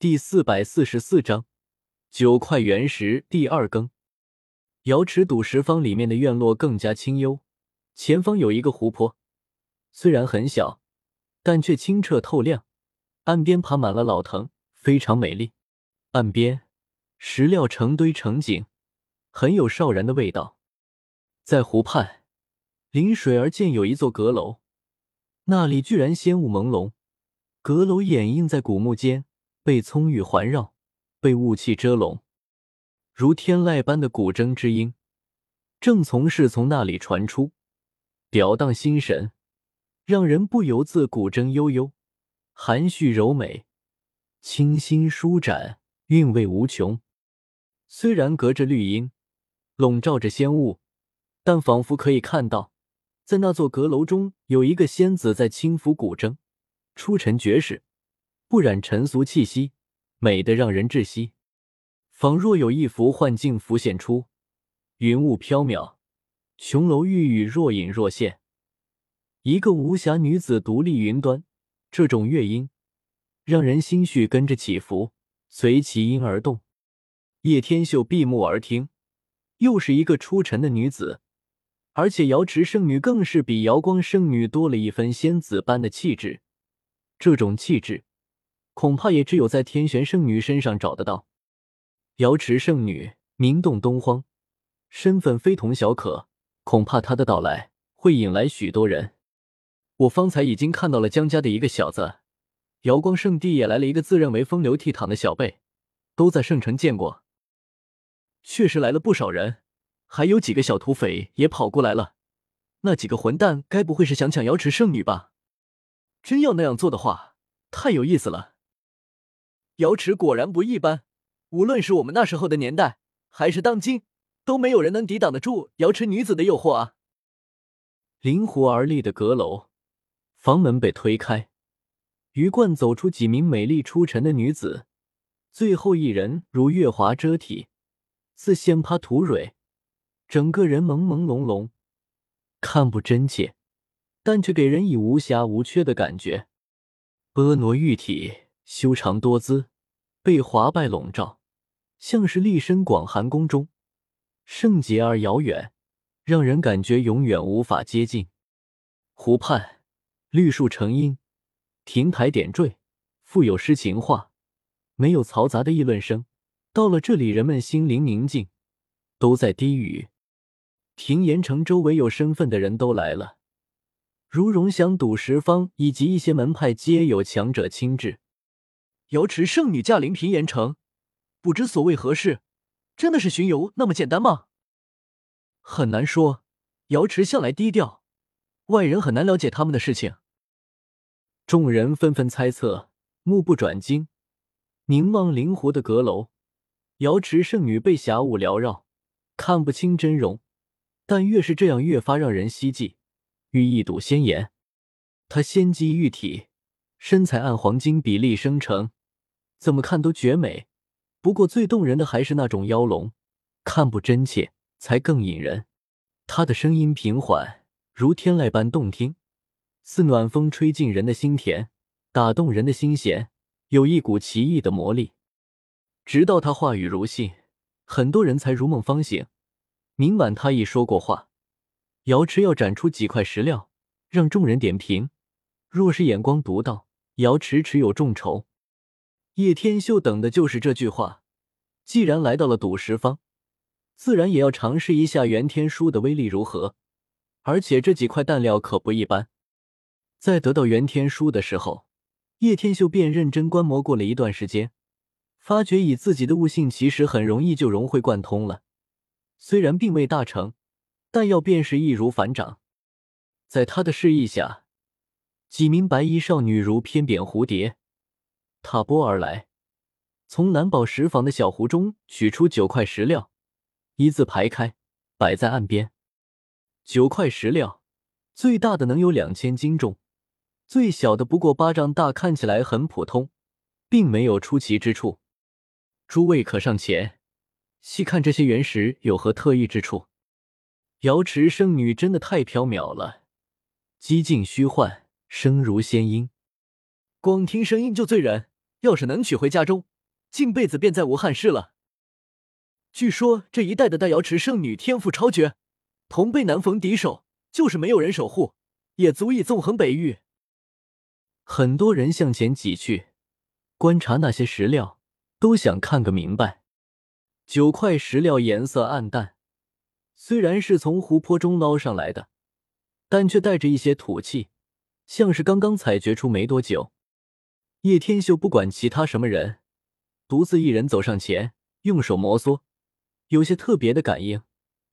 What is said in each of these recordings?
第四百四十四章九块原石第二更。瑶池赌石坊里面的院落更加清幽，前方有一个湖泊，虽然很小，但却清澈透亮，岸边爬满了老藤，非常美丽。岸边石料成堆成井，很有少然的味道。在湖畔临水而建有一座阁楼，那里居然仙雾朦胧，阁楼掩映在古木间。被葱郁环绕，被雾气遮笼，如天籁般的古筝之音，正从是从那里传出，表荡心神，让人不由自古筝悠悠，含蓄柔美，清新舒展，韵味无穷。虽然隔着绿荫，笼罩着仙雾，但仿佛可以看到，在那座阁楼中有一个仙子在轻抚古筝，出尘绝世。不染尘俗气息，美得让人窒息，仿若有一幅幻境浮现出。云雾飘渺，琼楼玉宇若隐若现。一个无暇女子独立云端，这种乐音让人心绪跟着起伏，随其音而动。叶天秀闭目而听，又是一个出尘的女子，而且瑶池圣女更是比瑶光圣女多了一分仙子般的气质。这种气质。恐怕也只有在天玄圣女身上找得到。瑶池圣女名动东荒，身份非同小可，恐怕她的到来会引来许多人。我方才已经看到了江家的一个小子，瑶光圣地也来了一个自认为风流倜傥的小辈，都在圣城见过。确实来了不少人，还有几个小土匪也跑过来了。那几个混蛋该不会是想抢瑶池圣女吧？真要那样做的话，太有意思了。瑶池果然不一般，无论是我们那时候的年代，还是当今，都没有人能抵挡得住瑶池女子的诱惑啊！灵活而立的阁楼，房门被推开，鱼贯走出几名美丽出尘的女子，最后一人如月华遮体，似仙葩吐蕊，整个人朦朦胧胧，看不真切，但却给人以无瑕无缺的感觉。婀娜玉体，修长多姿。被华败笼罩，像是立身广寒宫中，圣洁而遥远，让人感觉永远无法接近。湖畔绿树成荫，亭台点缀，富有诗情画，没有嘈杂的议论声。到了这里，人们心灵宁静，都在低语。庭岩城周围有身份的人都来了，如荣祥、赌石坊以及一些门派，皆有强者亲至。瑶池圣女驾临平岩城，不知所谓何事？真的是巡游那么简单吗？很难说，瑶池向来低调，外人很难了解他们的事情。众人纷纷猜测，目不转睛，凝望灵湖的阁楼。瑶池圣女被霞雾缭绕，看不清真容，但越是这样，越发让人希冀，欲一睹仙颜。她仙肌玉体，身材按黄金比例生成。怎么看都绝美，不过最动人的还是那种妖龙，看不真切才更引人。他的声音平缓，如天籁般动听，似暖风吹进人的心田，打动人的心弦，有一股奇异的魔力。直到他话语如信，很多人才如梦方醒。明晚他一说过话，瑶池要展出几块石料，让众人点评。若是眼光独到，瑶池持有众筹。叶天秀等的就是这句话。既然来到了赌石坊，自然也要尝试一下元天书的威力如何。而且这几块弹料可不一般。在得到元天书的时候，叶天秀便认真观摩过了一段时间，发觉以自己的悟性，其实很容易就融会贯通了。虽然并未大成，但要便是易如反掌。在他的示意下，几名白衣少女如翩翩蝴蝶。踏波而来，从蓝宝石坊的小湖中取出九块石料，一字排开，摆在岸边。九块石料，最大的能有两千斤重，最小的不过巴掌大，看起来很普通，并没有出奇之处。诸位可上前细看这些原石有何特异之处。瑶池圣女真的太飘渺了，几近虚幻，声如仙音，光听声音就醉人。要是能娶回家中，近辈子便再无憾事了。据说这一代的大瑶池圣女天赋超绝，同辈难逢敌手，就是没有人守护，也足以纵横北域。很多人向前挤去，观察那些石料，都想看个明白。九块石料颜色暗淡，虽然是从湖泊中捞上来的，但却带着一些土气，像是刚刚采掘出没多久。叶天秀不管其他什么人，独自一人走上前，用手摩挲，有些特别的感应。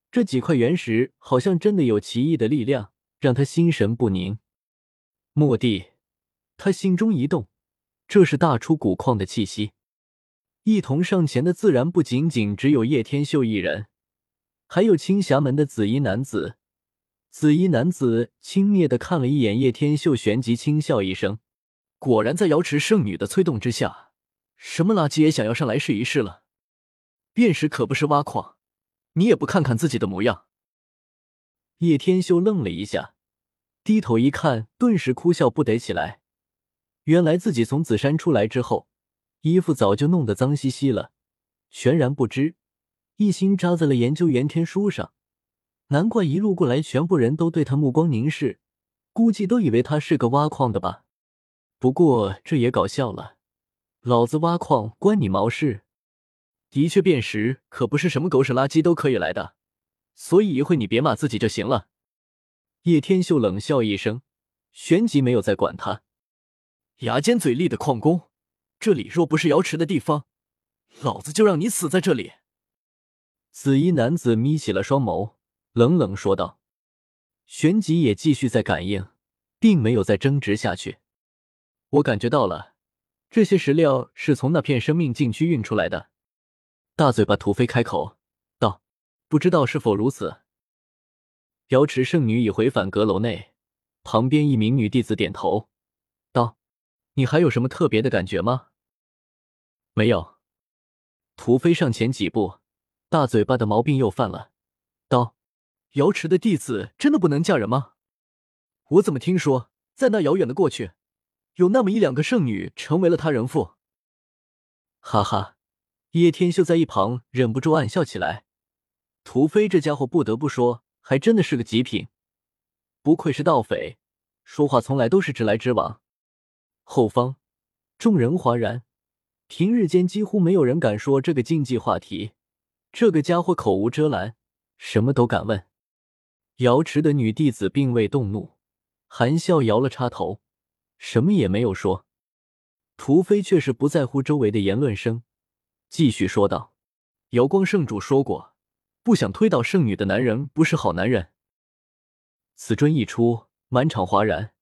这几块原石好像真的有奇异的力量，让他心神不宁。蓦地。他心中一动，这是大出古矿的气息。一同上前的自然不仅仅只有叶天秀一人，还有青霞门的紫衣男子。紫衣男子轻蔑的看了一眼叶天秀，旋即轻笑一声：“果然在瑶池圣女的催动之下，什么垃圾也想要上来试一试了。便是可不是挖矿，你也不看看自己的模样。”叶天修愣了一下，低头一看，顿时哭笑不得起来。原来自己从紫山出来之后，衣服早就弄得脏兮兮了，全然不知，一心扎在了研究元天书上。难怪一路过来，全部人都对他目光凝视，估计都以为他是个挖矿的吧。不过这也搞笑了，老子挖矿关你毛事？的确，辨识可不是什么狗屎垃圾都可以来的，所以一会你别骂自己就行了。叶天秀冷笑一声，旋即没有再管他。牙尖嘴利的矿工，这里若不是瑶池的地方，老子就让你死在这里。紫衣男子眯起了双眸，冷冷说道。旋即也继续在感应，并没有再争执下去。我感觉到了，这些石料是从那片生命禁区运出来的。大嘴巴土飞开口道：“不知道是否如此？”瑶池圣女已回返阁楼内，旁边一名女弟子点头道。你还有什么特别的感觉吗？没有。屠飞上前几步，大嘴巴的毛病又犯了，道：“瑶池的弟子真的不能嫁人吗？我怎么听说，在那遥远的过去，有那么一两个圣女成为了他人妇？”哈哈，叶天秀在一旁忍不住暗笑起来。屠飞这家伙，不得不说，还真的是个极品，不愧是盗匪，说话从来都是直来直往。后方，众人哗然。平日间几乎没有人敢说这个禁忌话题，这个家伙口无遮拦，什么都敢问。瑶池的女弟子并未动怒，含笑摇了插头，什么也没有说。屠飞却是不在乎周围的言论声，继续说道：“瑶光圣主说过，不想推倒圣女的男人不是好男人。”此尊一出，满场哗然。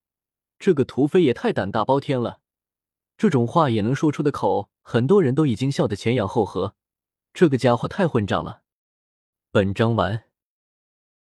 这个屠飞也太胆大包天了，这种话也能说出的口，很多人都已经笑得前仰后合。这个家伙太混账了。本章完。